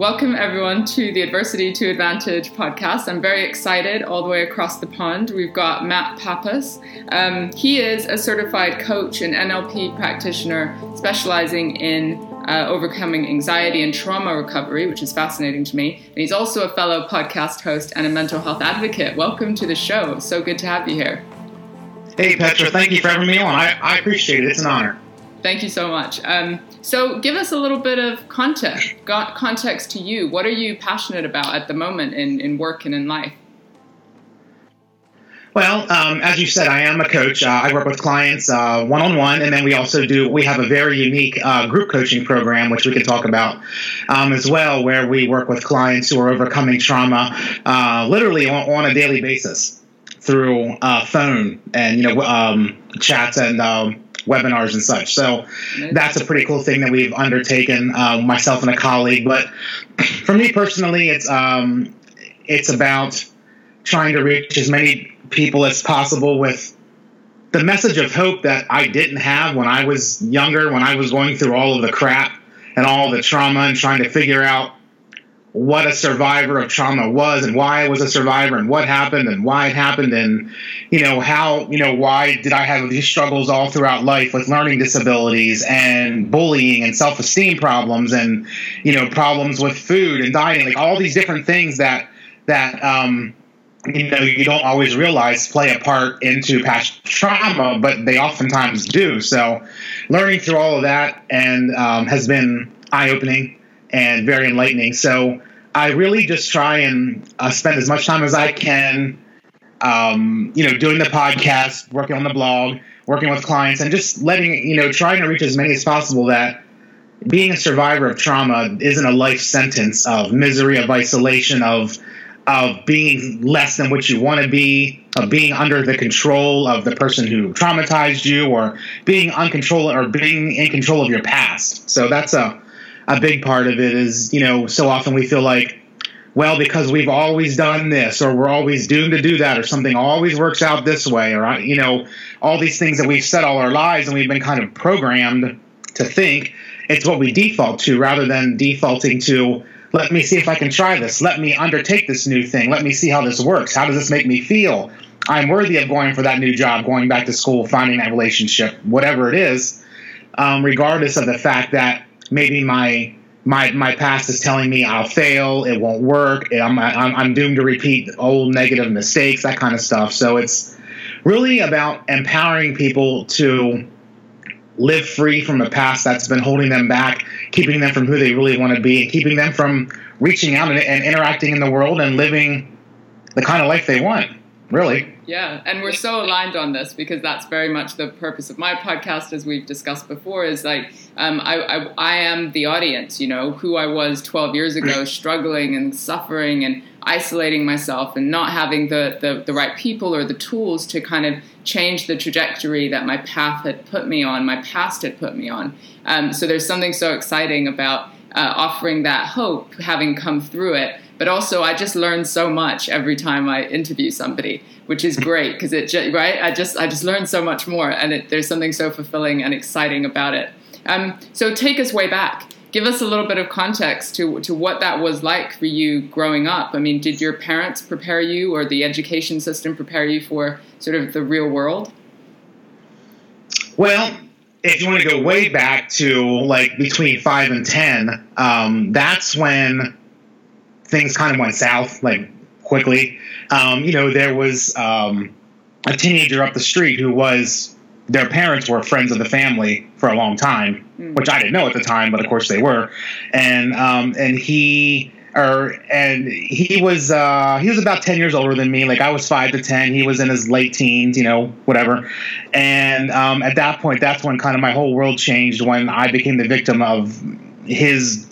Welcome, everyone, to the Adversity to Advantage podcast. I'm very excited all the way across the pond. We've got Matt Pappas. Um, he is a certified coach and NLP practitioner specializing in uh, overcoming anxiety and trauma recovery, which is fascinating to me. And he's also a fellow podcast host and a mental health advocate. Welcome to the show. So good to have you here. Hey, Petra, thank you for having me on. I, I appreciate it. It's an honor. Thank you so much. Um, so, give us a little bit of context, context to you. What are you passionate about at the moment in, in work and in life? Well, um, as you said, I am a coach. Uh, I work with clients one on one, and then we also do. We have a very unique uh, group coaching program, which we can talk about um, as well, where we work with clients who are overcoming trauma, uh, literally on, on, a daily basis through uh, phone and you know um, chats and um, webinars and such. So that's a pretty cool thing that we've undertaken, uh, myself and a colleague. But for me personally, it's um, it's about trying to reach as many people as possible with the message of hope that I didn't have when I was younger, when I was going through all of the crap and all the trauma and trying to figure out what a survivor of trauma was and why I was a survivor and what happened and why it happened and you know how you know why did I have these struggles all throughout life with learning disabilities and bullying and self-esteem problems and you know problems with food and dieting like all these different things that that um you know you don't always realize play a part into past trauma but they oftentimes do. So learning through all of that and um, has been eye-opening and very enlightening. So I really just try and uh, spend as much time as I can, um, you know, doing the podcast, working on the blog, working with clients, and just letting, you know, trying to reach as many as possible that being a survivor of trauma isn't a life sentence of misery, of isolation, of of being less than what you want to be, of being under the control of the person who traumatized you, or being uncontrolled or being in control of your past. So that's a a big part of it is, you know, so often we feel like, well, because we've always done this, or we're always doomed to do that, or something always works out this way, or, you know, all these things that we've said all our lives and we've been kind of programmed to think it's what we default to rather than defaulting to, let me see if I can try this. Let me undertake this new thing. Let me see how this works. How does this make me feel? I'm worthy of going for that new job, going back to school, finding that relationship, whatever it is, um, regardless of the fact that maybe my my my past is telling me I'll fail, it won't work, I'm, I'm, I'm doomed to repeat old negative mistakes, that kind of stuff. So it's really about empowering people to live free from the past that's been holding them back, keeping them from who they really want to be, and keeping them from reaching out and, and interacting in the world and living the kind of life they want. Really. Yeah, and we're so aligned on this because that's very much the purpose of my podcast, as we've discussed before. Is like um, I, I, I am the audience, you know, who I was 12 years ago, struggling and suffering and isolating myself and not having the, the the right people or the tools to kind of change the trajectory that my path had put me on, my past had put me on. Um, so there's something so exciting about uh, offering that hope, having come through it but also I just learn so much every time I interview somebody, which is great because it just, right. I just I just learn so much more, and it, there's something so fulfilling and exciting about it. Um, so take us way back. Give us a little bit of context to to what that was like for you growing up. I mean, did your parents prepare you, or the education system prepare you for sort of the real world? Well, if you want to go way back to like between five and ten, um, that's when things kind of went south like quickly. Um, you know, there was um, a teenager up the street who was their parents were friends of the family for a long time, mm. which I didn't know at the time, but of course they were. And um, and he or and he was uh, he was about ten years older than me. Like I was five to ten, he was in his late teens, you know, whatever. And um, at that point, that's when kind of my whole world changed when I became the victim of his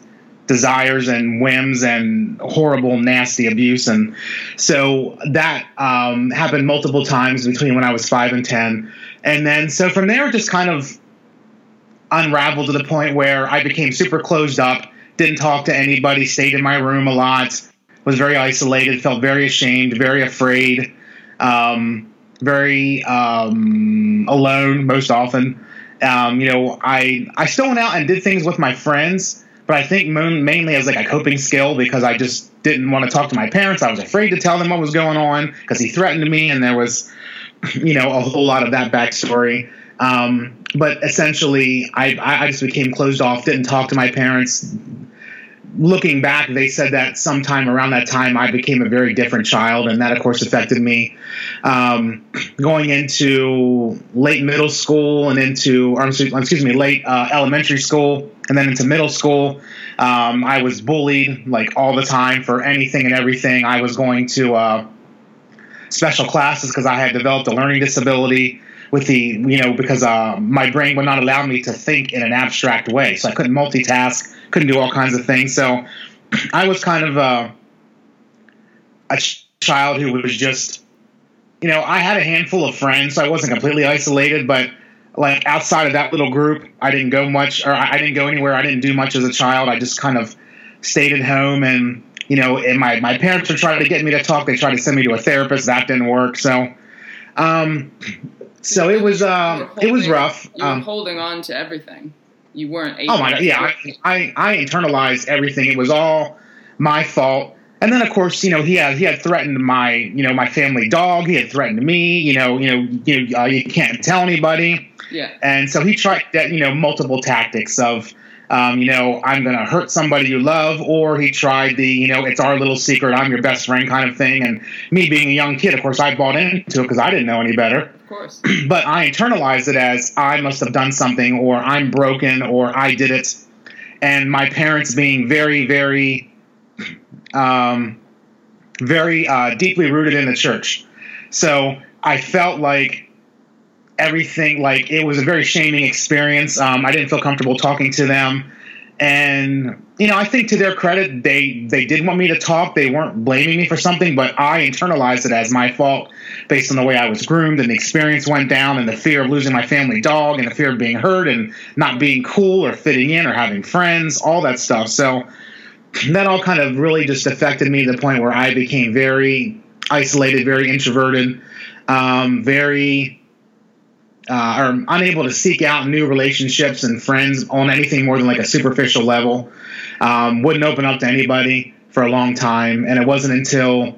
desires and whims and horrible, nasty abuse. And so that um, happened multiple times between when I was five and 10. And then, so from there, just kind of unraveled to the point where I became super closed up, didn't talk to anybody, stayed in my room a lot, was very isolated, felt very ashamed, very afraid, um, very um, alone most often. Um, you know, I I still went out and did things with my friends, but I think mainly as like a coping skill because I just didn't want to talk to my parents. I was afraid to tell them what was going on because he threatened me, and there was, you know, a whole lot of that backstory. Um, but essentially, I, I just became closed off, didn't talk to my parents. Looking back, they said that sometime around that time I became a very different child, and that, of course, affected me. Um, going into late middle school and into, or excuse me, late uh, elementary school, and then into middle school, um, I was bullied like all the time for anything and everything. I was going to uh, special classes because I had developed a learning disability with the you know because uh, my brain would not allow me to think in an abstract way, so I couldn't multitask, couldn't do all kinds of things. So I was kind of uh, a ch- child who was just you know I had a handful of friends, so I wasn't completely isolated, but like outside of that little group, I didn't go much, or I didn't go anywhere. I didn't do much as a child. I just kind of stayed at home, and you know, and my my parents were trying to get me to talk. They tried to send me to a therapist. That didn't work. So, um, so it was uh, it was rough. You were um, holding on to everything. You weren't. Able oh my god! Yeah, I, I I internalized everything. It was all my fault. And then, of course, you know, he had he had threatened my you know my family dog. He had threatened me. You know, you know, you uh, you can't tell anybody. Yeah. And so he tried that, you know, multiple tactics of, um, you know, I'm going to hurt somebody you love, or he tried the, you know, it's our little secret, I'm your best friend kind of thing. And me being a young kid, of course, I bought into it because I didn't know any better. Course. but I internalized it as I must have done something, or I'm broken, or I did it. And my parents being very, very, um, very uh, deeply rooted in the church. So I felt like everything like it was a very shaming experience. Um, I didn't feel comfortable talking to them, and you know I think to their credit, they they did want me to talk. They weren't blaming me for something, but I internalized it as my fault based on the way I was groomed and the experience went down and the fear of losing my family dog and the fear of being hurt and not being cool or fitting in or having friends, all that stuff. So that all kind of really just affected me to the point where I became very isolated, very introverted, um, very uh, are unable to seek out new relationships and friends on anything more than like a superficial level. Um, wouldn't open up to anybody for a long time, and it wasn't until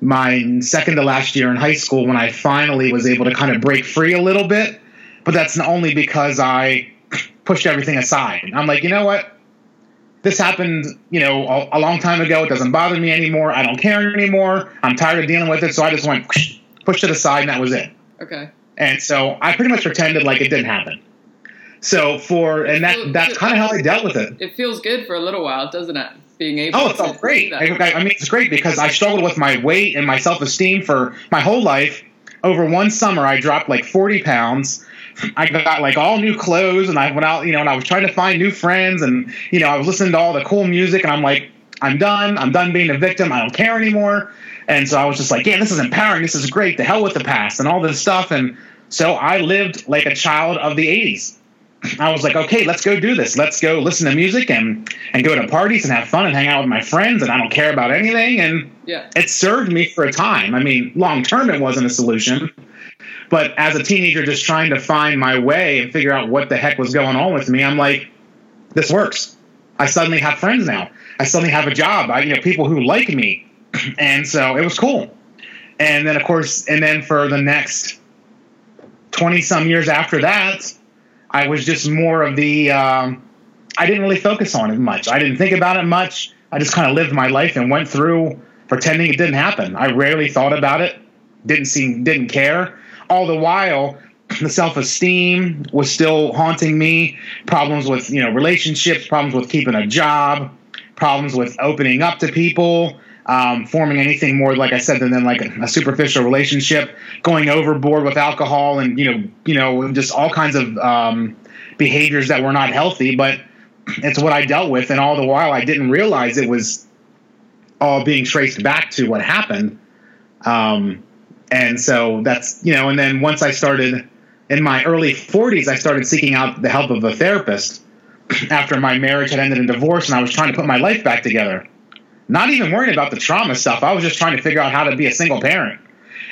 my second to last year in high school when I finally was able to kind of break free a little bit. But that's not only because I pushed everything aside. I'm like, you know what? This happened, you know, a, a long time ago. It doesn't bother me anymore. I don't care anymore. I'm tired of dealing with it. So I just went, pushed it aside, and that was it. Okay. And so I pretty much pretended like it didn't happen. So for and that that's kind of how I dealt with it. It feels good for a little while, doesn't it? Being able. Oh, it felt great. I, I mean, it's great because I struggled with my weight and my self esteem for my whole life. Over one summer, I dropped like forty pounds. I got like all new clothes, and I went out, you know, and I was trying to find new friends, and you know, I was listening to all the cool music, and I'm like, I'm done. I'm done being a victim. I don't care anymore. And so I was just like, yeah, this is empowering. This is great. The hell with the past and all this stuff. And so I lived like a child of the 80s. I was like, okay, let's go do this. Let's go listen to music and, and go to parties and have fun and hang out with my friends. And I don't care about anything. And yeah. it served me for a time. I mean, long term, it wasn't a solution. But as a teenager, just trying to find my way and figure out what the heck was going on with me, I'm like, this works. I suddenly have friends now. I suddenly have a job. I, you know, people who like me. And so it was cool. And then, of course, and then for the next 20 some years after that, I was just more of the, um, I didn't really focus on it much. I didn't think about it much. I just kind of lived my life and went through pretending it didn't happen. I rarely thought about it, didn't seem, didn't care. All the while, the self-esteem was still haunting me. Problems with, you know, relationships, problems with keeping a job, problems with opening up to people, um, forming anything more, like I said, than, than like a, a, superficial relationship, going overboard with alcohol, and you know, you know, just all kinds of um, behaviors that were not healthy. But it's what I dealt with, and all the while I didn't realize it was all being traced back to what happened. Um, and so that's you know, and then once I started in my early 40s, I started seeking out the help of a therapist after my marriage had ended in divorce, and I was trying to put my life back together not even worrying about the trauma stuff. I was just trying to figure out how to be a single parent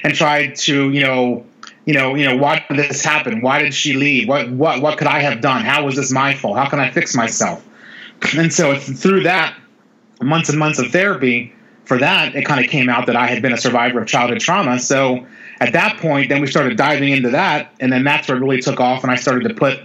and tried to, you know, you know, you know, why did this happen? Why did she leave? What, what, what could I have done? How was this my fault? How can I fix myself? and so through that, months and months of therapy for that, it kind of came out that I had been a survivor of childhood trauma. So at that point, then we started diving into that, and then that's what really took off, and I started to put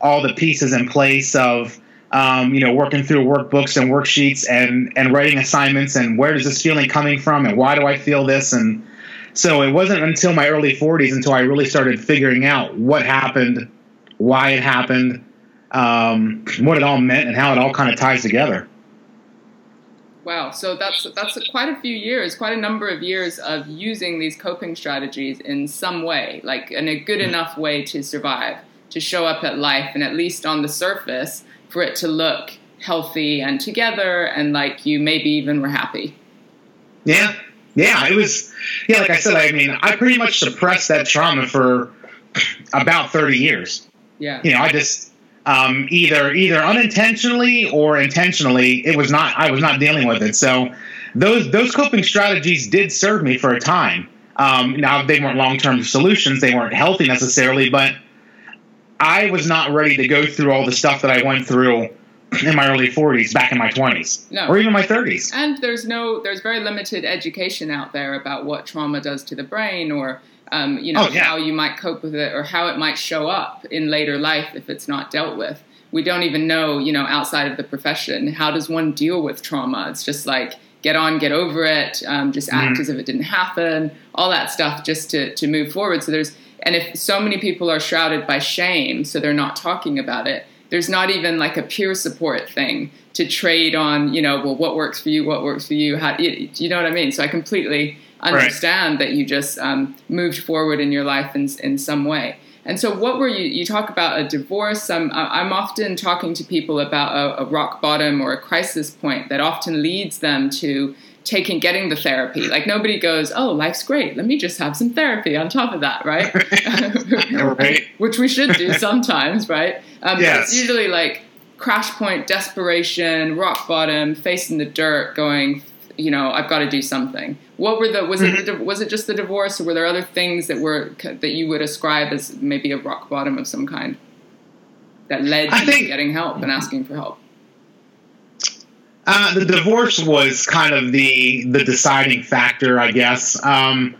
all the pieces in place of um, you know working through workbooks and worksheets and and writing assignments and where is this feeling coming from and why do I feel this and so it wasn't until my early 40s until I really started figuring out what happened, why it happened, um, what it all meant, and how it all kind of ties together. Wow, so that's that's quite a few years, quite a number of years of using these coping strategies in some way, like in a good enough way to survive, to show up at life, and at least on the surface, for it to look healthy and together, and like you maybe even were happy. Yeah, yeah, it was. Yeah, like I said, I mean, I pretty much suppressed that trauma for about thirty years. Yeah, you know, I just um, either either unintentionally or intentionally, it was not. I was not dealing with it. So those those coping strategies did serve me for a time. Um, now they weren't long term solutions; they weren't healthy necessarily, but I was not ready to go through all the stuff that I went through in my early 40s, back in my 20s, no. or even my 30s. And there's no, there's very limited education out there about what trauma does to the brain, or um, you know, oh, yeah. how you might cope with it or how it might show up in later life if it's not dealt with. We don't even know, you know, outside of the profession, how does one deal with trauma? It's just like get on, get over it, um, just act mm-hmm. as if it didn't happen, all that stuff just to, to move forward. So there's, and if so many people are shrouded by shame, so they're not talking about it, there's not even like a peer support thing to trade on, you know, well, what works for you, what works for you, how, you, you know what I mean? So I completely understand right. that you just um, moved forward in your life in, in some way. And so, what were you? You talk about a divorce. I'm, I'm often talking to people about a, a rock bottom or a crisis point that often leads them to taking getting the therapy. Like nobody goes, "Oh, life's great. Let me just have some therapy on top of that," right? right. Which we should do sometimes, right? Um, yes. It's usually like crash point, desperation, rock bottom, face in the dirt, going, you know, I've got to do something. What were the was mm-hmm. it was it just the divorce, or were there other things that were that you would ascribe as maybe a rock bottom of some kind that led to think, getting help and asking for help? Uh, the divorce was kind of the the deciding factor, I guess, um,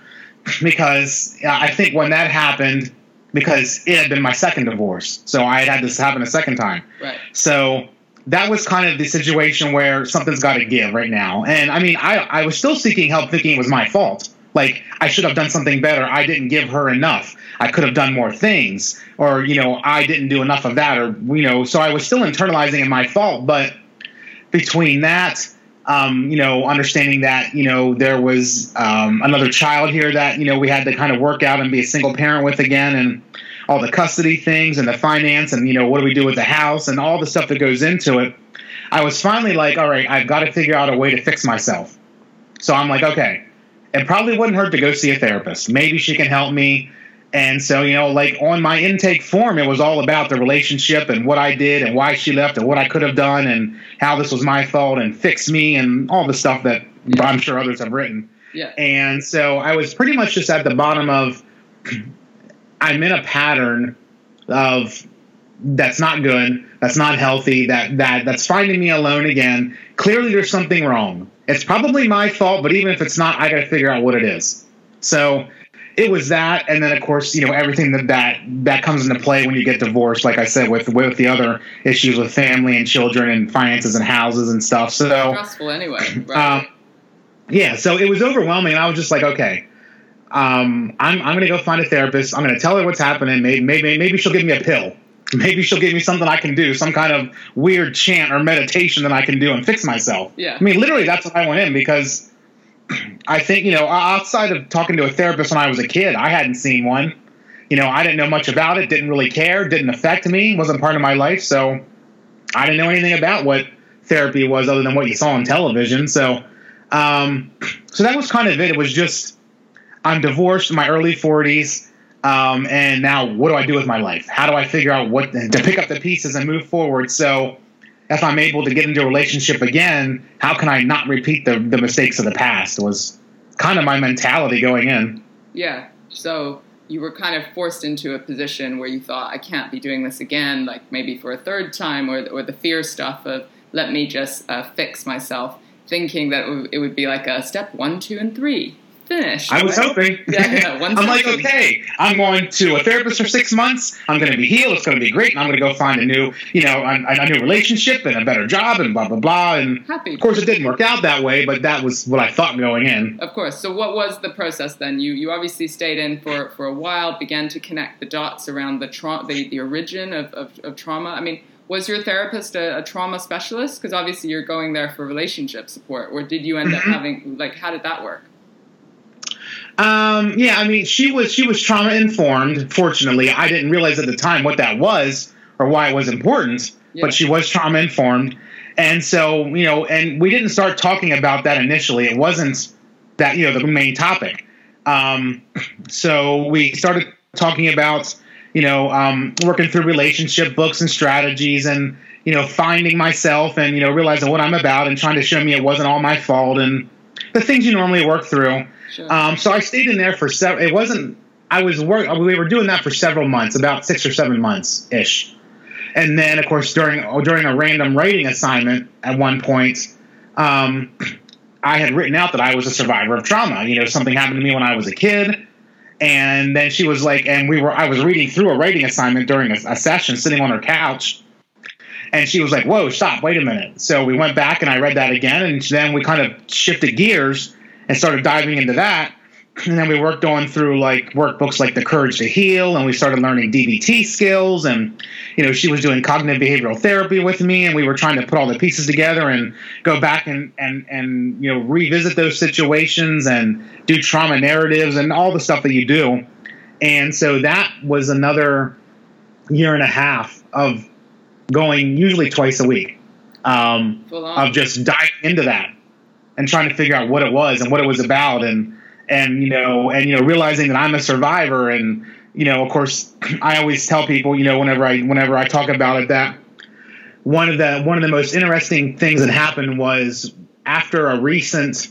because I think when that happened, because it had been my second divorce, so I had had this happen a second time. Right. So that was kind of the situation where something's got to give right now. And I mean, I, I was still seeking help thinking it was my fault. Like, I should have done something better. I didn't give her enough. I could have done more things. Or, you know, I didn't do enough of that. Or, you know, so I was still internalizing it my fault. But between that, um, you know, understanding that, you know, there was um, another child here that, you know, we had to kind of work out and be a single parent with again. And, all the custody things and the finance and you know what do we do with the house and all the stuff that goes into it. I was finally like all right i've got to figure out a way to fix myself. So i'm like okay it probably wouldn't hurt to go see a therapist. Maybe she can help me and so you know like on my intake form it was all about the relationship and what i did and why she left and what i could have done and how this was my fault and fix me and all the stuff that i'm sure others have written yeah and so i was pretty much just at the bottom of I'm in a pattern of that's not good, that's not healthy, that that that's finding me alone again. Clearly there's something wrong. It's probably my fault, but even if it's not, I got to figure out what it is. So it was that, and then of course, you know, everything that that that comes into play when you get divorced. Like I said, with with the other issues with family and children and finances and houses and stuff. So stressful anyway. Right? Um, yeah, so it was overwhelming, and I was just like, okay, um, I'm, I'm going to go find a therapist. I'm going to tell her what's happening. Maybe, maybe, maybe she'll give me a pill. Maybe she'll give me something I can do, some kind of weird chant or meditation that I can do and fix myself. Yeah. I mean, literally, that's what I went in because I think, you know, outside of talking to a therapist when I was a kid, I hadn't seen one. You know, I didn't know much about it, didn't really care, didn't affect me, wasn't part of my life. So I didn't know anything about what therapy was other than what you saw on television. So, um, so that was kind of it. It was just I'm divorced in my early 40s. Um, and now what do I do with my life? How do I figure out what to pick up the pieces and move forward? So if I'm able to get into a relationship again, how can I not repeat the, the mistakes of the past was kind of my mentality going in. Yeah. So you were kind of forced into a position where you thought, I can't be doing this again, like maybe for a third time, or, or the fear stuff of let me just uh, fix myself, thinking that it would, it would be like a step one, two, and three finished. I was right? hoping. Yeah, yeah, one I'm like, okay, I'm going to a therapist for six months. I'm going to be healed. It's going to be great, and I'm going to go find a new, you know, a, a new relationship and a better job and blah blah blah. And Happy. of course, it didn't work out that way, but that was what I thought going in. Of course. So, what was the process then? You you obviously stayed in for, for a while, began to connect the dots around the tra- the, the origin of, of, of trauma. I mean, was your therapist a, a trauma specialist? Because obviously you're going there for relationship support, or did you end up Mhm. having like how did that work? Um, yeah, I mean, she was she was trauma informed. Fortunately, I didn't realize at the time what that was or why it was important, Yeah. but she was trauma informed. And so, you know, and we didn't start talking about that initially. It wasn't that you know the main topic. Um, so we started talking about you know um, working through relationship books and strategies and you know finding myself and you know realizing what I'm about and trying to show me it wasn't all my fault and the things you normally work through. Sure. Um, so I stayed in there for seven. It wasn't. I was work. We were doing that for several months, about six or seven months ish. And then, of course, during during a random writing assignment at one point, um, I had written out that I was a survivor of trauma. You know, something happened to me when I was a kid. And then she was like, and we were. I was reading through a writing assignment during a, a session, sitting on her couch, and she was like, "Whoa, stop! Wait a minute." So we went back and I read that again, and then we kind of shifted gears and started diving into that. And then we worked on through like workbooks like The Courage to Heal, and we started learning DBT skills. And you know, she was doing cognitive behavioral therapy with me, and we were trying to put all the pieces together and go back and and and you know revisit those situations and do trauma narratives and all the stuff that you do. And so that was another year and a half of going usually twice a week um, of just diving into that and trying to figure out what it was and what it was about and and you know and you know realizing that I'm a survivor. And you know of course I always tell people you know whenever I whenever I talk about it that one of the one of the most interesting things that happened was after a recent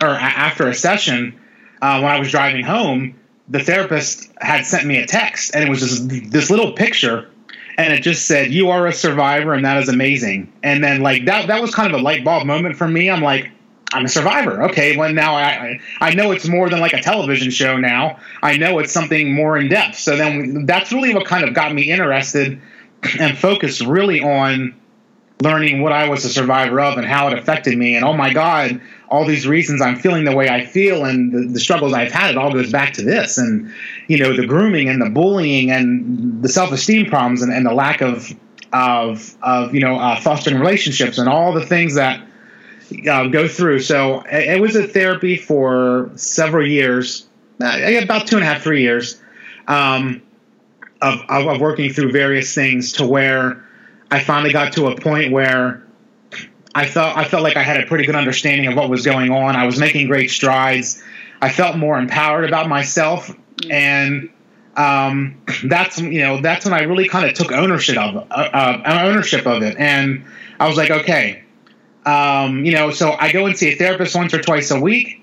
or after a session uh, when I was driving home the therapist had sent me a text and it was just this little picture and it just said you are a survivor and that is amazing. And then like that that was kind of a light bulb moment for me. I'm like i'm a survivor. Okay well now i i know it's more than like a television show now. I know it's something more in depth so then that's really what kind of got me interested and focused really on learning what i was a survivor of and how it affected me and oh my god all these reasons i'm feeling the way i feel and the, the struggles i've had it all goes back to this and you know the grooming and the bullying and the self-esteem problems and, and the lack of of of you know uh, fostering relationships and all the things that uh, go through. So it, it was a therapy for several years, uh, about two and a half, three years, um, of, of of working through various things to where I finally got to a point where. I felt I felt like I had a pretty good understanding of what was going on. I was making great strides. I felt more empowered about myself, and um, that's you know that's when I really kind of took ownership of uh, uh, ownership of it, and I was like, okay, um, you know, so I go and see a therapist once or twice a week,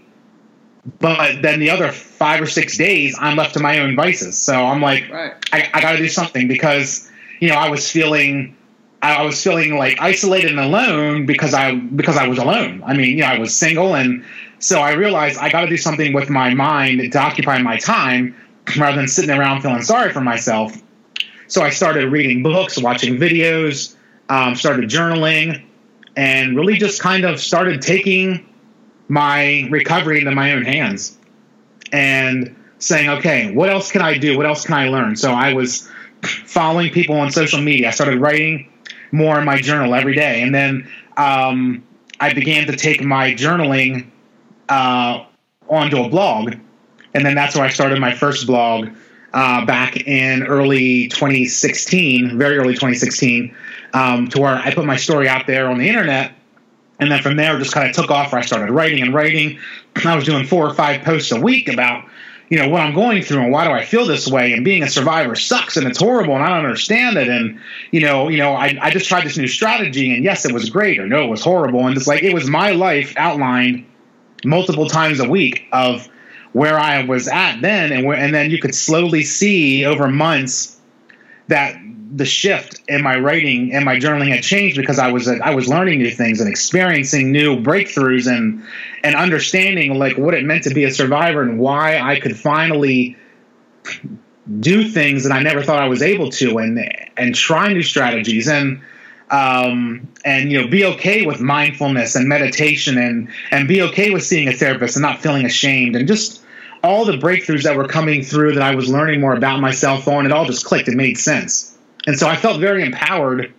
but then the other five or six days I'm left to my own vices. So I'm like, right. I, I got to do something because you know I was feeling I was feeling like isolated and alone because I because I was alone. I mean, you know, I was single, and so I realized I got to do something with my mind to occupy my time rather than sitting around feeling sorry for myself. So I started reading books, watching videos, um, started journaling, and really just kind of started taking my recovery into my own hands and saying, okay, what else can I do? What else can I learn? So I was following people on social media. I started writing more in my journal every day. And then um, I began to take my journaling uh, onto a blog. And then that's where I started my first blog uh, back in early 2016, very early 2016, um, to where I put my story out there on the internet. And then from there, just kind of took off where I started writing and writing. I was doing four or five posts a week about you know what I'm going through and why do I feel this way? And being a survivor sucks and it's horrible and I don't understand it. And you know you know I, I just tried this new strategy and yes it was great or no it was horrible. And it's like it was my life outlined multiple times a week of where I was at then and where and then you could slowly see over months that the shift in my writing and my journaling had changed because I was I was learning new things and experiencing new breakthroughs and and understanding like what it meant to be a survivor and why I could finally do things that I never thought I was able to and and try new strategies. And um, and you know be okay with mindfulness and meditation and and be okay with seeing a therapist and not feeling ashamed and just all the breakthroughs that were coming through that I was learning more about myself on it all just clicked it made sense and so I felt very empowered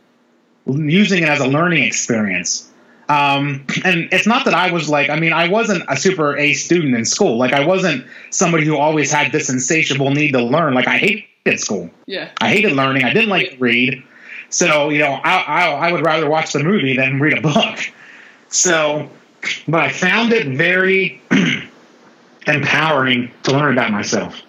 using it as a learning experience um, and it's not that I was like, I mean, I wasn't a super A student in school. Like, I wasn't somebody who always had this insatiable need to learn. Like, I hated school. Yeah. I hated learning. I didn't like to read. So, you know, I, I, I would rather watch the movie than read a book. So, but I found it very empowering to learn about myself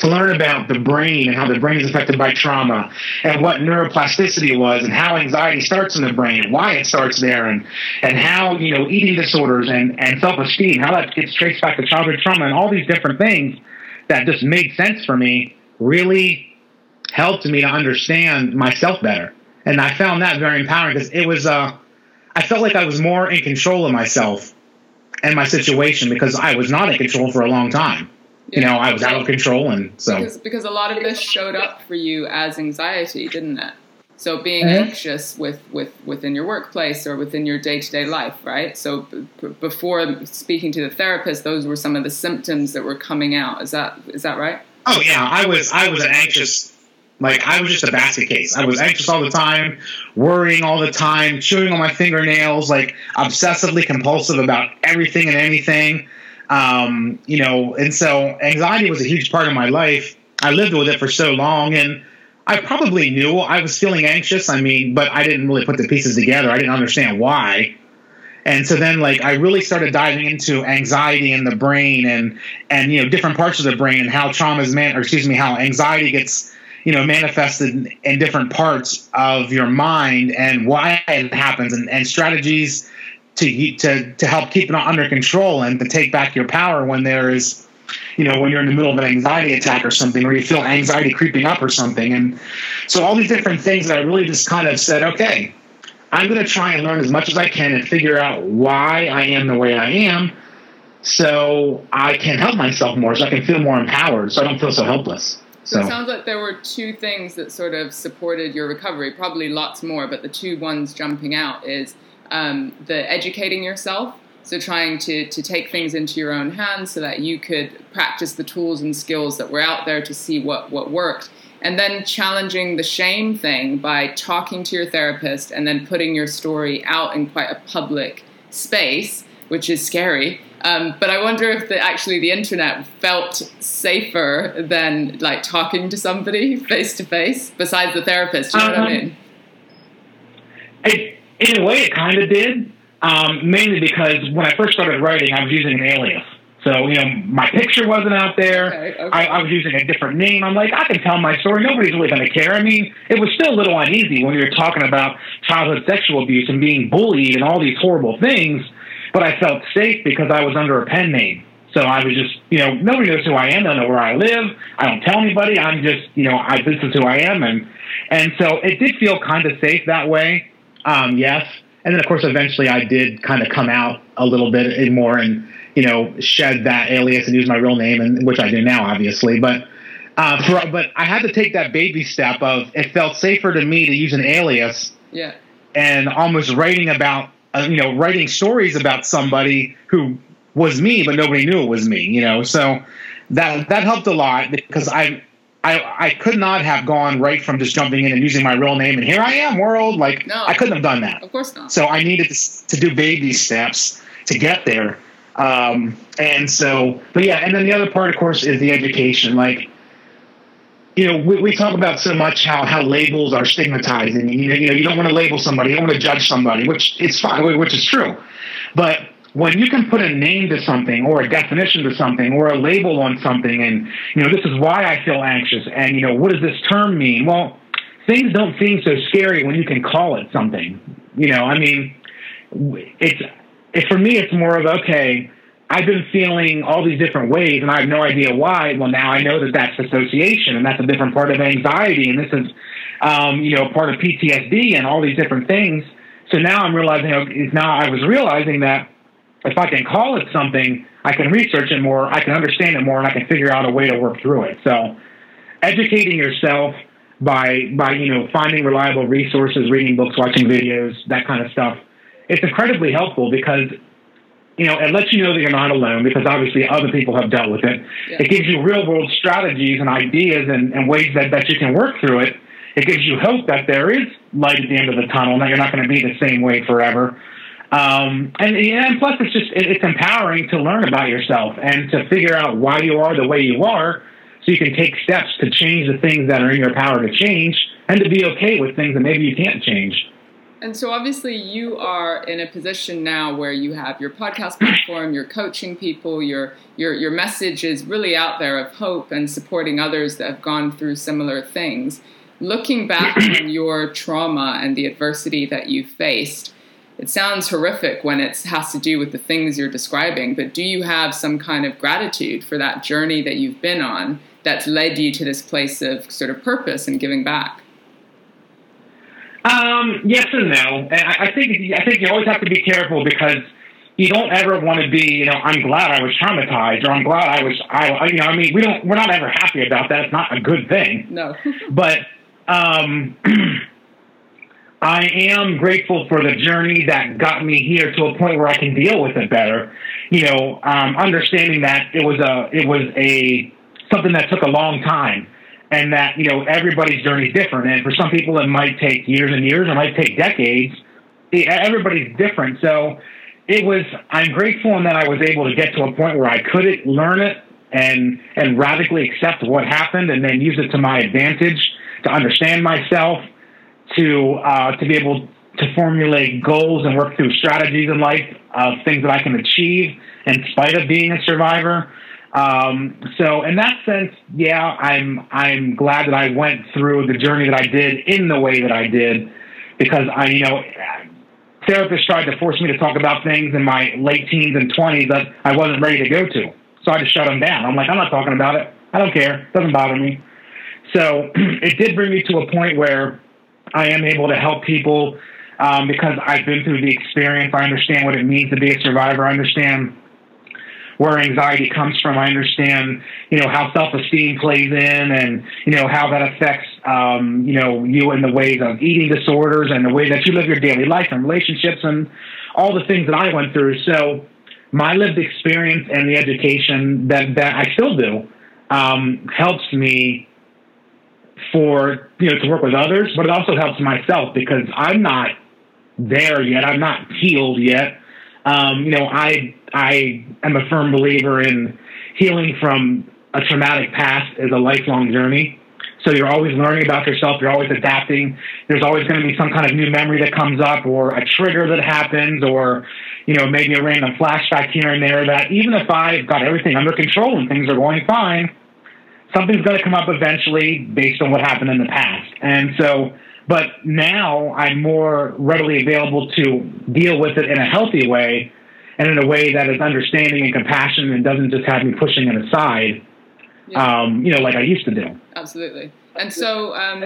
to learn about the brain and how the brain is affected by trauma and what neuroplasticity was and how anxiety starts in the brain why it starts there and, and how, you know, eating disorders and, and self-esteem, how that gets traced back to childhood trauma and all these different things that just made sense for me really helped me to understand myself better. And I found that very empowering because it was, uh, I felt like I was more in control of myself and my situation because I was not in control for a long time you know, I was out of control, and so because, because a lot of this showed up for you as anxiety, didn't it? So being mm-hmm. anxious with, with within your workplace or within your day to day life, right? So b- before speaking to the therapist, those were some of the symptoms that were coming out. Is that is that right? Oh yeah, I was I was an anxious. Like I was just a basket case. I was anxious all the time, worrying all the time, chewing on my fingernails, like obsessively compulsive about everything and anything. Um, you know, and so anxiety was a huge part of my life. I lived with it for so long, and I probably knew I was feeling anxious. I mean, but I didn't really put the pieces together. I didn't understand why. And so then, like, I really started diving into anxiety in the brain and and you know different parts of the brain and how trauma is man, or excuse me, how anxiety gets you know manifested in different parts of your mind and why it happens and, and strategies to to to help keep it under control and to take back your power when there is you know when you're in the middle of an anxiety attack or something or you feel anxiety creeping up or something. And so all these different things that i really just kind of said okay i'm going to try and learn as much as i can and figure out why i am the way i am so i can help myself more so i can feel more empowered so i don't feel so helpless so, so it sounds like there were two things that sort of supported your recovery probably lots more but the two ones jumping out is um, the educating yourself. So trying to, to take things into your own hands so that you could practice the tools and skills that were out there to see what, what worked. And then challenging the shame thing by talking to your therapist and then putting your story out in quite a public space, which is scary. Um, but I wonder if the, actually the internet felt safer than like talking to somebody face to face, besides the therapist. You know um, what I um, mean? I, in a way, it kind of did. Um, mainly because when I first started writing, I was using an alias. So, you know, my picture wasn't out there. Okay, okay. I, I, was using a different name. I'm like, I can tell my story. Nobody's really going to care. I mean, it was still a little uneasy when you're talking about childhood sexual abuse and being bullied and all these horrible things. But I felt safe because I was under a pen name. So I was just, you know, nobody knows who I am. I don't know where I live. I don't tell anybody. I'm just, you know, I, this is who I am. And, and so it did feel kind of safe that way. Um, yes. And then, of course, eventually I did kind of come out a little bit more and, you know, shed that alias and use my real name, and which I do now, obviously. But uh, for, but I had to take that baby step of it felt safer to me to use an alias. Yeah. And almost writing about, uh, you know, writing stories about somebody who was me, but nobody knew it was me, you know. So that that helped a lot because I I, I could not have gone right from just jumping in and using my real name and here I am, world. Like no, I couldn't have done that. Of course not. So I needed to, to do baby steps to get there. Um, and so, but yeah, and then the other part, of course, is the education. Like, you know, we, we talk about so much how, how labels are stigmatizing. You know, you know, you don't want to label somebody, you don't want to judge somebody, which it's fine, which is true. But when you can put a name to something or a definition to something or a label on something and you know this is why i feel anxious and you know what does this term mean well things don't seem so scary when you can call it something you know i mean it's it, for me it's more of okay i've been feeling all these different ways and i have no idea why well now i know that that's dissociation and that's a different part of anxiety and this is um, you know, part of PTSD and all these different things. So now I'm realizing, is now I was realizing that if I can call it something, I can research it more, I can understand it more, and I can figure out a way to work through it. So educating yourself by by you know finding reliable resources, reading books, watching videos, that kind of stuff, it's incredibly helpful because you know, it lets you know that you're not alone because obviously other people have dealt with it. Yeah. It gives you real world strategies and ideas and, and ways that, that you can work through it. It gives you hope that there is light at the end of the tunnel and that you're not going to be the same way forever. Um, and, and plus, it's just it, it's empowering to learn about yourself and to figure out why you are the way you are, so you can take steps to change the things that are in your power to change, and to be okay with things that maybe you can't change. And so, obviously, you are in a position now where you have your podcast platform, you're coaching people, your your your message is really out there of hope and supporting others that have gone through similar things. Looking back on your trauma and the adversity that you faced, it sounds horrific when it has to do with the things you're describing. But do you have some kind of gratitude for that journey that you've been on that's led you to this place of sort of purpose and giving back? Um, yes and no. I, I think I think you always have to be careful because you don't ever want to be, you know, I'm glad I was traumatized or I'm glad I was, I, you know, I mean, we don't, we're not ever happy about that. It's not a good thing. No. but, um, I am grateful for the journey that got me here to a point where I can deal with it better. You know, um, understanding that it was a, it was a, something that took a long time and that you know everybody's journey is different. And for some people, it might take years and years, it might take decades. Everybody's different, so it was. I'm grateful in that I was able to get to a point where I could learn it and and radically accept what happened, and then use it to my advantage to understand myself, to uh, to be able to formulate goals and work through strategies in life of things that I can achieve in spite of being a survivor. Um, so in that sense, yeah, I'm I'm glad that I went through the journey that I did in the way that I did, because I, you know, therapists tried to force me to talk about things in my late teens and twenties that I wasn't ready to go to. So I just shut them down. I'm like, I'm not talking about it. I don't care. It doesn't bother me. So it did bring me to a point where I am able to help people um, because I've been through the experience. I understand what it means to be a survivor. I understand where anxiety comes from. I understand, you know, how self-esteem plays in and, you know, how that affects, um, you know, you in the ways of eating disorders and the way that you live your daily life and relationships and all the things that I went through. So my lived experience and the education that, that I still do um, helps me for, you know, to work with others, but it also helps myself because I'm not there yet. I'm not healed yet. Um, you know, I I am a firm believer in healing from a traumatic past is a lifelong journey. So you're always learning about yourself. You're always adapting. There's always going to be some kind of new memory that comes up, or a trigger that happens, or you know maybe a random flashback here and there. That even if I've got everything under control and things are going fine, something's going to come up eventually based on what happened in the past. And so but now I'm more readily available to deal with it in a healthy way and in a way that is understanding and compassionate and doesn't just have me pushing it aside, yeah. um, you know, like I used to do. Absolutely. And so, um,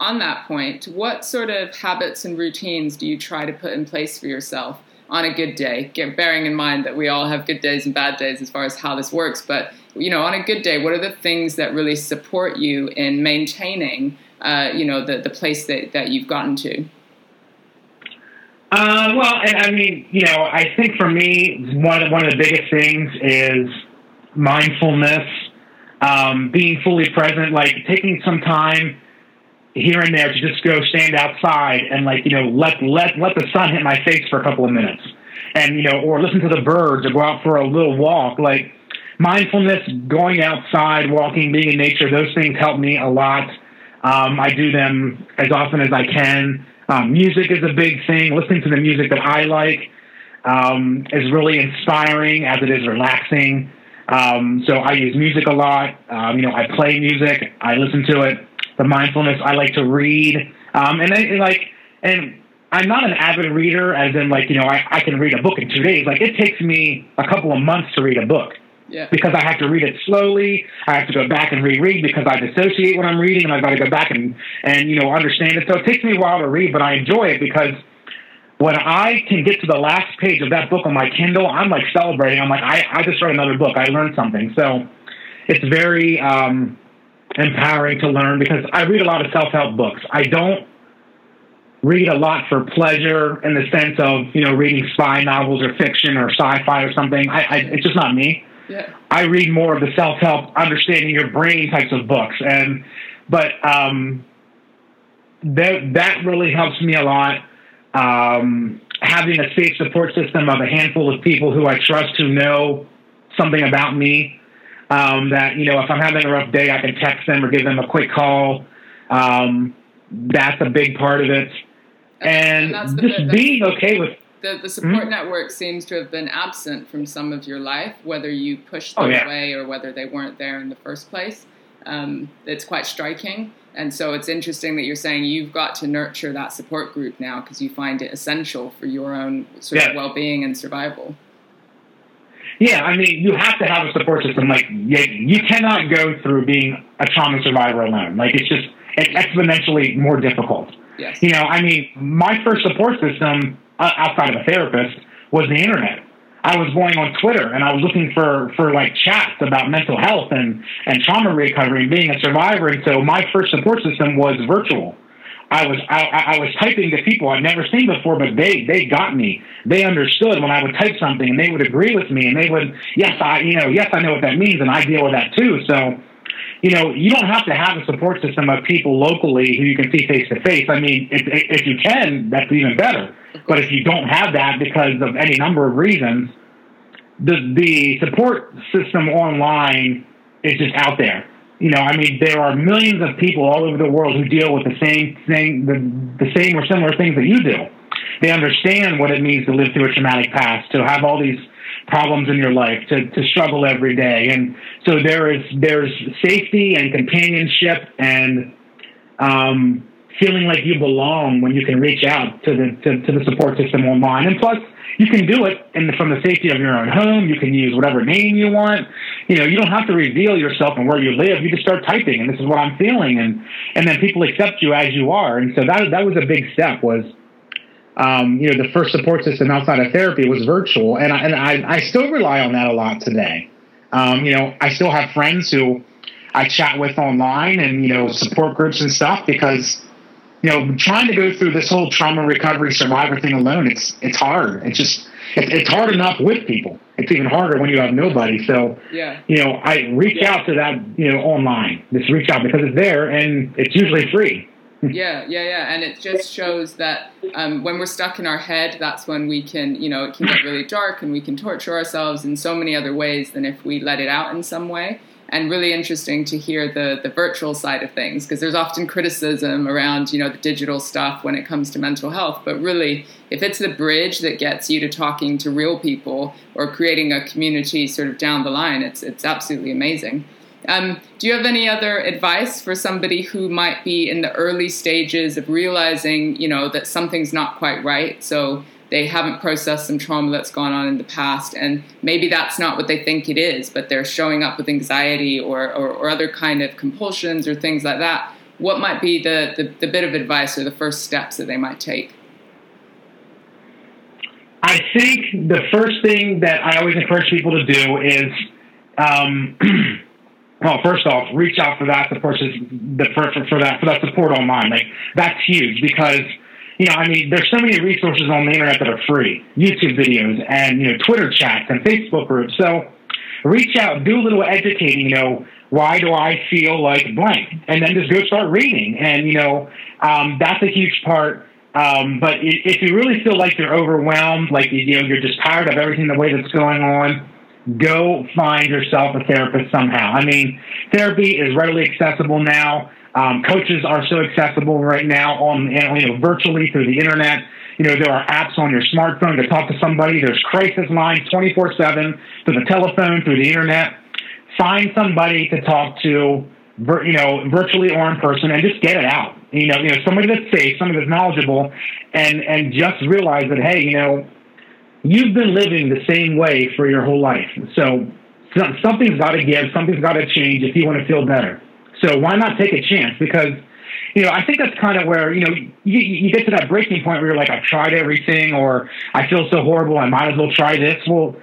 on that point, what sort of habits and routines do you try to put in place for yourself on a good day? Get, bearing in mind that we all have good days and bad days as far as how this works, but you know, on a good day, what are the things that really support you in maintaining uh, you know, the, the place that, that you've gotten to? Uh, well, I mean, you know, I think for me, one one of the biggest things is mindfulness, um, being fully present, like taking some time here and there to just go stand outside and like you know let let let the sun hit my face for a couple of minutes, and you know, or listen to the birds or go out for a little walk, like mindfulness, going outside, walking, being in nature, those things help me a lot. Um, I do them as often as I can. Um, music is a big thing. Listening to the music that I like um, is really inspiring as it is relaxing. Um, so I use music a lot. Um, you know, I play music. I listen to it. The mindfulness. I like to read. Um, and I, like, and I'm not an avid reader, as in like you know I, I can read a book in two days. Like it takes me a couple of months to read a book. Yeah. Because I have to read it slowly. I have to go back and reread because I dissociate when I'm reading, and I've got to go back and and you know understand it. So it takes me a while to read, but I enjoy it because when I can get to the last page of that book on my Kindle, I'm like celebrating. I'm like, I, I just read another book. I learned something. So it's very um, empowering to learn because I read a lot of self help books. I don't read a lot for pleasure in the sense of you know reading spy novels or fiction or sci-fi or something. I, I it's just not me. Yeah. I read more of the self-help, understanding your brain types of books, and but um, that that really helps me a lot. Um, having a safe support system of a handful of people who I trust who know something about me. Um, that you know, if I'm having a rough day, I can text them or give them a quick call. Um, that's a big part of it and, and just being okay with the, the support mm-hmm. network seems to have been absent from some of your life, whether you pushed them oh, yeah. away or whether they weren't there in the first place. Um, it's quite striking. And so it's interesting that you're saying you've got to nurture that support group now because you find it essential for your own sort yeah. of well being and survival. Yeah, I mean, you have to have a support system. Like, you, you cannot go through being a trauma survivor alone. Like, it's just it's exponentially more difficult. Yes. You know, I mean, my first support system Uh, outside of a therapist was the internet. I was going on Twitter and I was looking for, for like chats about mental health and, and trauma recovery and being a survivor. And so my first support system was virtual. I was I, I was typing to people I'd never seen before, but they they got me. They understood when I would type something, and they would agree with me, and they would yes I you know yes I know what that means, and I deal with that too. So you know, you don't have to have a support system of people locally who you can see face to face. I mean, if, if you can, that's even better. But if you don't have that because of any number of reasons, the the support system online is just out there. You know, I mean, there are millions of people all over the world who deal with the same thing, the, the same or similar things that you do. They understand what it means to live through a traumatic past, to have all these problems in your life, to, to struggle every day. And so there is there's safety and companionship and um, feeling like you belong when you can reach out to the to, to the support system online. And plus, you can do it in from the safety of your own home. You can use whatever name you want. You know, you don't have to reveal yourself and where you live. You just start typing, and this is what I'm feeling, and and then people accept you as you are. And so that that was a big step. Was um, you know, the first support system outside of therapy was virtual, and I, and I, I still rely on that a lot today. Um, you know, I still have friends who I chat with online and you know support groups and stuff because you know trying to go through this whole trauma recovery survivor thing alone it's it's hard. It's just it, it's hard enough with people. It's even harder when you have nobody. So yeah, you know, I reach yeah. out to that you know online. Just reach out because it's there and it's usually free yeah, yeah, yeah. And it just shows that um, when we're stuck in our head, that's when we can, you know, it can get really dark and we can torture ourselves in so many other ways than if we let it out in some way. And really interesting to hear the the virtual side of things because there's often criticism around, you know, the digital stuff when it comes to mental health. But really, if it's the bridge that gets you to talking to real people or creating a community sort of down the line, it's it's absolutely amazing. Um, do you have any other advice for somebody who might be in the early stages of realizing, you know, that something's not quite right? So they haven't processed some trauma that's gone on in the past, and maybe that's not what they think it is, but they're showing up with anxiety or, or, or other kind of compulsions or things like that. What might be the, the, the bit of advice or the first steps that they might take? I think the first thing that I always encourage people to do is um, well, first off, reach out for that support the for, for that for that support online. Like that's huge because you know, I mean, there's so many resources on the internet that are free, YouTube videos and you know Twitter chats and Facebook groups. So reach out, do a little educating. You know, why do I feel like blank? And then just go start reading. And you know, um, that's a huge part. Um, but if you really feel like you're overwhelmed, like you know, you're just tired of everything the way that's going on go find yourself a therapist somehow. I mean, therapy is readily accessible now. Um, coaches are so accessible right now on you know virtually through the internet. You know there are apps on your smartphone to talk to somebody. There's crisis lines 24/7 through the telephone, through the internet. Find somebody to talk to, you know, virtually or in person, and just get it out. You know, you know somebody that's safe, somebody that's knowledgeable, and and just realize that hey, you know, you've been living the same way for your whole life. So something's got to give, something's got to change if you want to feel better. So why not take a chance? Because you know, I think that's kind of where you know you, you get to that breaking point where you're like, I've tried everything, or I feel so horrible, I might as well try this. Well,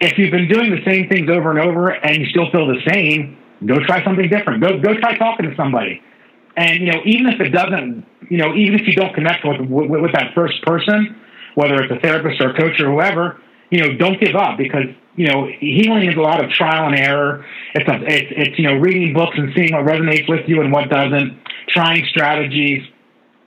if you've been doing the same things over and over and you still feel the same, go try something different. Go go try talking to somebody. And you know, even if it doesn't, you know, even if you don't connect with with, with that first person, whether it's a therapist or a coach or whoever, you know, don't give up because you know healing is a lot of trial and error. It's a, it's it's you know reading books and seeing what resonates with you and what doesn't, trying strategies,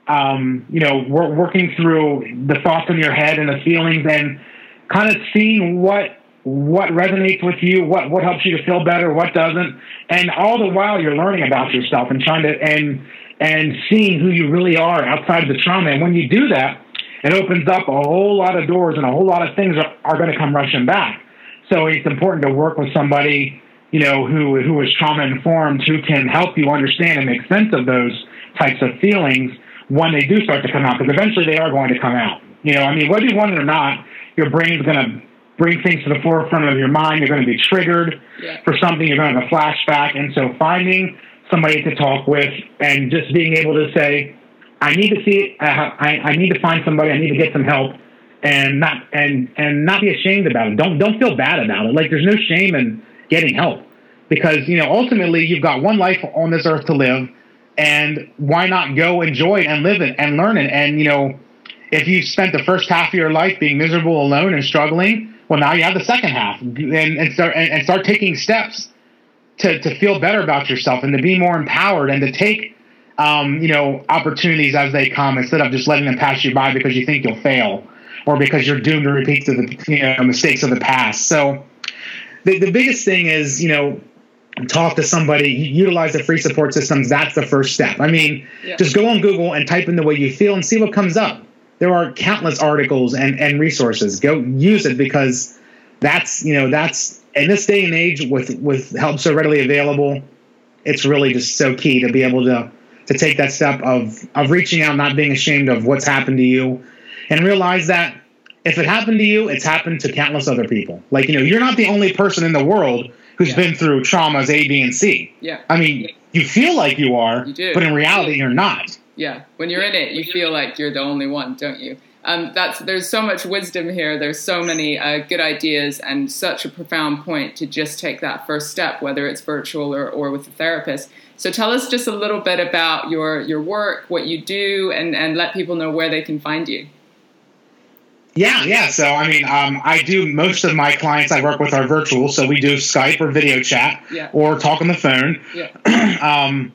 um, you know, working through the thoughts in your head and the feelings and kind of seeing what what resonates with you, what what helps you to feel better, what doesn't, and all the while you're learning about yourself and trying to and and seeing who you really are outside of the trauma. And when you do that, it opens up a whole lot of doors and a whole lot of things are, are going to come rushing back. So it's important to work with somebody, you know, who who is trauma informed, who can help you understand and make sense of those types of feelings when they do start to come out, because eventually they are going to come out. You know, I mean, whether you want it or not, your brain's going to bring things to the forefront of your mind. You're going to be triggered yeah. for something. You're going to have a flashback, and so finding somebody to talk with and just being able to say, I need to see it. I, I need to find somebody. I need to get some help, and not and and not be ashamed about it. Don't don't feel bad about it. Like there's no shame in getting help because you know ultimately you've got one life on this earth to live, and why not go enjoy it and live it and learn it? And you know, if you spent the first half of your life being miserable, alone, and struggling, well, now you have the second half, and, and start and, and start taking steps to to feel better about yourself and to be more empowered and to take um, you know, opportunities as they come instead of just letting them pass you by because you think you'll fail or because you're doomed to repeat the you know, mistakes of the past. So the, the biggest thing is, you know, talk to somebody, utilize the free support systems. That's the first step. I mean, yeah. just go on Google and type in the way you feel and see what comes up. There are countless articles and, and resources. Go use it because that's, you know, that's in this day and age with, with help so readily available, it's really just so key to be able to to take that step of of reaching out, not being ashamed of what's happened to you, and realize that if it happened to you, it's happened to countless other people. Like you know, you're not the only person in the world who's yeah. been through traumas A, B, and C. Yeah. I mean, you feel like you are, you but in reality, you're not. Yeah. When you're in it, you feel like you're the only one, don't you? Um, that's there's so much wisdom here. There's so many uh, good ideas and such a profound point to just take that first step, whether it's virtual or, or with a therapist. So tell us just a little bit about your your work, what you do, and and let people know where they can find you. Yeah, yeah. So I mean, um, I do most of my clients I work with are virtual, so we do Skype or video chat yeah. or talk on the phone. Yeah. um,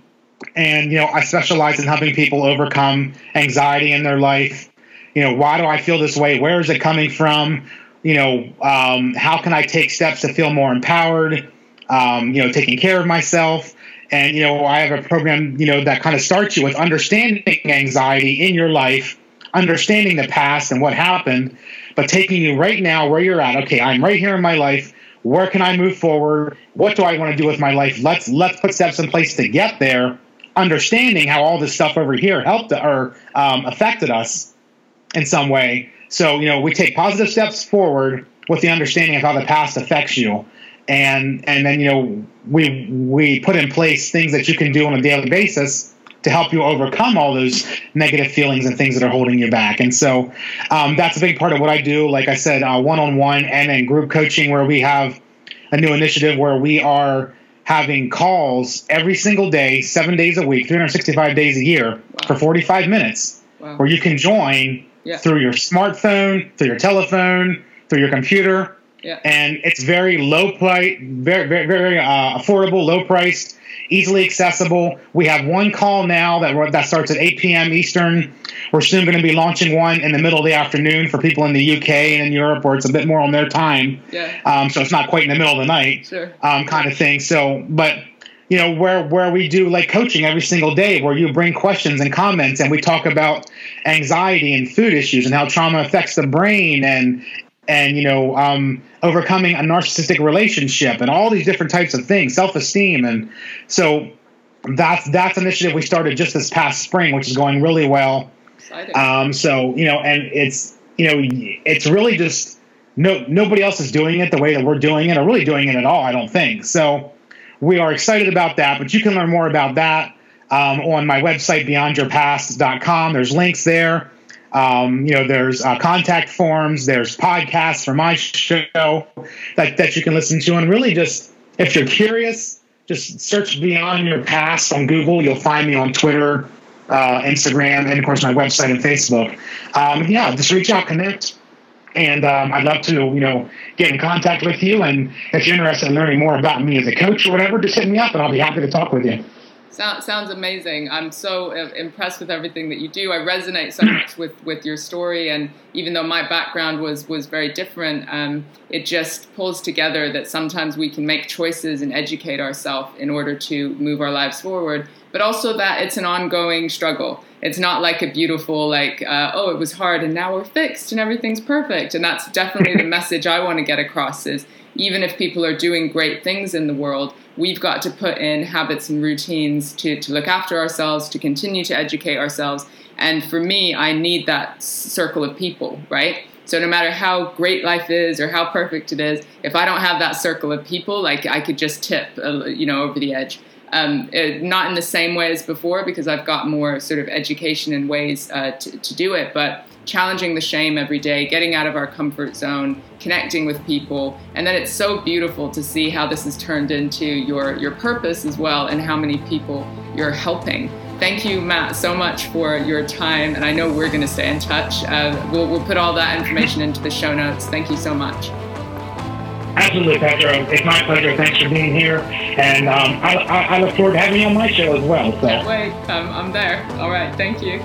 and you know, I specialize in helping people overcome anxiety in their life. You know, why do I feel this way? Where is it coming from? You know, um, how can I take steps to feel more empowered? Um, you know, taking care of myself. And, you know, I have a program, you know, that kind of starts you with understanding anxiety in your life, understanding the past and what happened, but taking you right now where you're at. Okay, I'm right here in my life. Where can I move forward? What do I want to do with my life? Let's let's put steps in place to get there. Understanding how all this stuff over here helped or um, affected us in some way. So you know, we take positive steps forward with the understanding of how the past affects you and and then you know we we put in place things that you can do on a daily basis to help you overcome all those negative feelings and things that are holding you back. And so um, that's a big part of what I do. Like I said, one on one and then group coaching, where we have a new initiative where we are having calls every single day, seven days a week, 365 days a year wow. for 45 minutes, wow. where you can join yeah. through your smartphone, through your telephone, through your computer yeah. And it's very low price, very, very, very uh, affordable, low priced, easily accessible. We have one call now that that starts at 8 p.m. Eastern. We're soon going to be launching one in the middle of the afternoon for people in the UK and in Europe where it's a bit more on their time. Yeah. Um, so it's not quite in the middle of the night, sure. um, kind of thing. So, but you know where where we do like coaching every single day where you bring questions and comments and we talk about anxiety and food issues and how trauma affects the brain and and you know um, overcoming a narcissistic relationship and all these different types of things self-esteem and so that's that's an initiative we started just this past spring which is going really well um, so you know and it's you know it's really just no nobody else is doing it the way that we're doing it, or really doing it at all. I don't think so. We are excited about that, but you can learn more about that um, on my website, beyondyourpast.com. There's links there. Um, you know, there's uh, contact forms, there's podcasts for my show that, that you can listen to. And really, just if you're curious, just search Beyond Your Past on Google. You'll find me on Twitter, uh, Instagram, and of course, my website and Facebook. Um, yeah, just reach out, connect. And um, I'd love to, you know, get in contact with you. And if you're interested in learning more about me as a coach or whatever, just hit me up and I'll be happy to talk with you. Sound, sounds amazing. I'm so uh, impressed with everything that you do. I resonate so much with, with your story, and even though my background was was very different, um, it just pulls together that sometimes we can make choices and educate ourselves in order to move our lives forward. But also that it's an ongoing struggle. It's not like a beautiful like uh, oh it was hard and now we're fixed and everything's perfect. And that's definitely the message I want to get across is even if people are doing great things in the world, we've got to put in habits and routines to, to look after ourselves, to continue to educate ourselves. And for me, I need that circle of people, right? So no matter how great life is or how perfect it is, if I don't have that circle of people, like I could just tip, uh, you know, over the edge. Um, it, not in the same way as before because I've got more sort of education and ways uh, to, to do it, but challenging the shame every day, getting out of our comfort zone, connecting with people. And then it's so beautiful to see how this has turned into your, your purpose as well and how many people you're helping. Thank you, Matt, so much for your time. And I know we're going to stay in touch. Uh, we'll, we'll put all that information into the show notes. Thank you so much. Absolutely, Pedro. It's my pleasure. Thanks for being here. And um, I, I, I, look forward to having you on my show as well. So. Can't wait. Um, I'm there. All right. Thank you.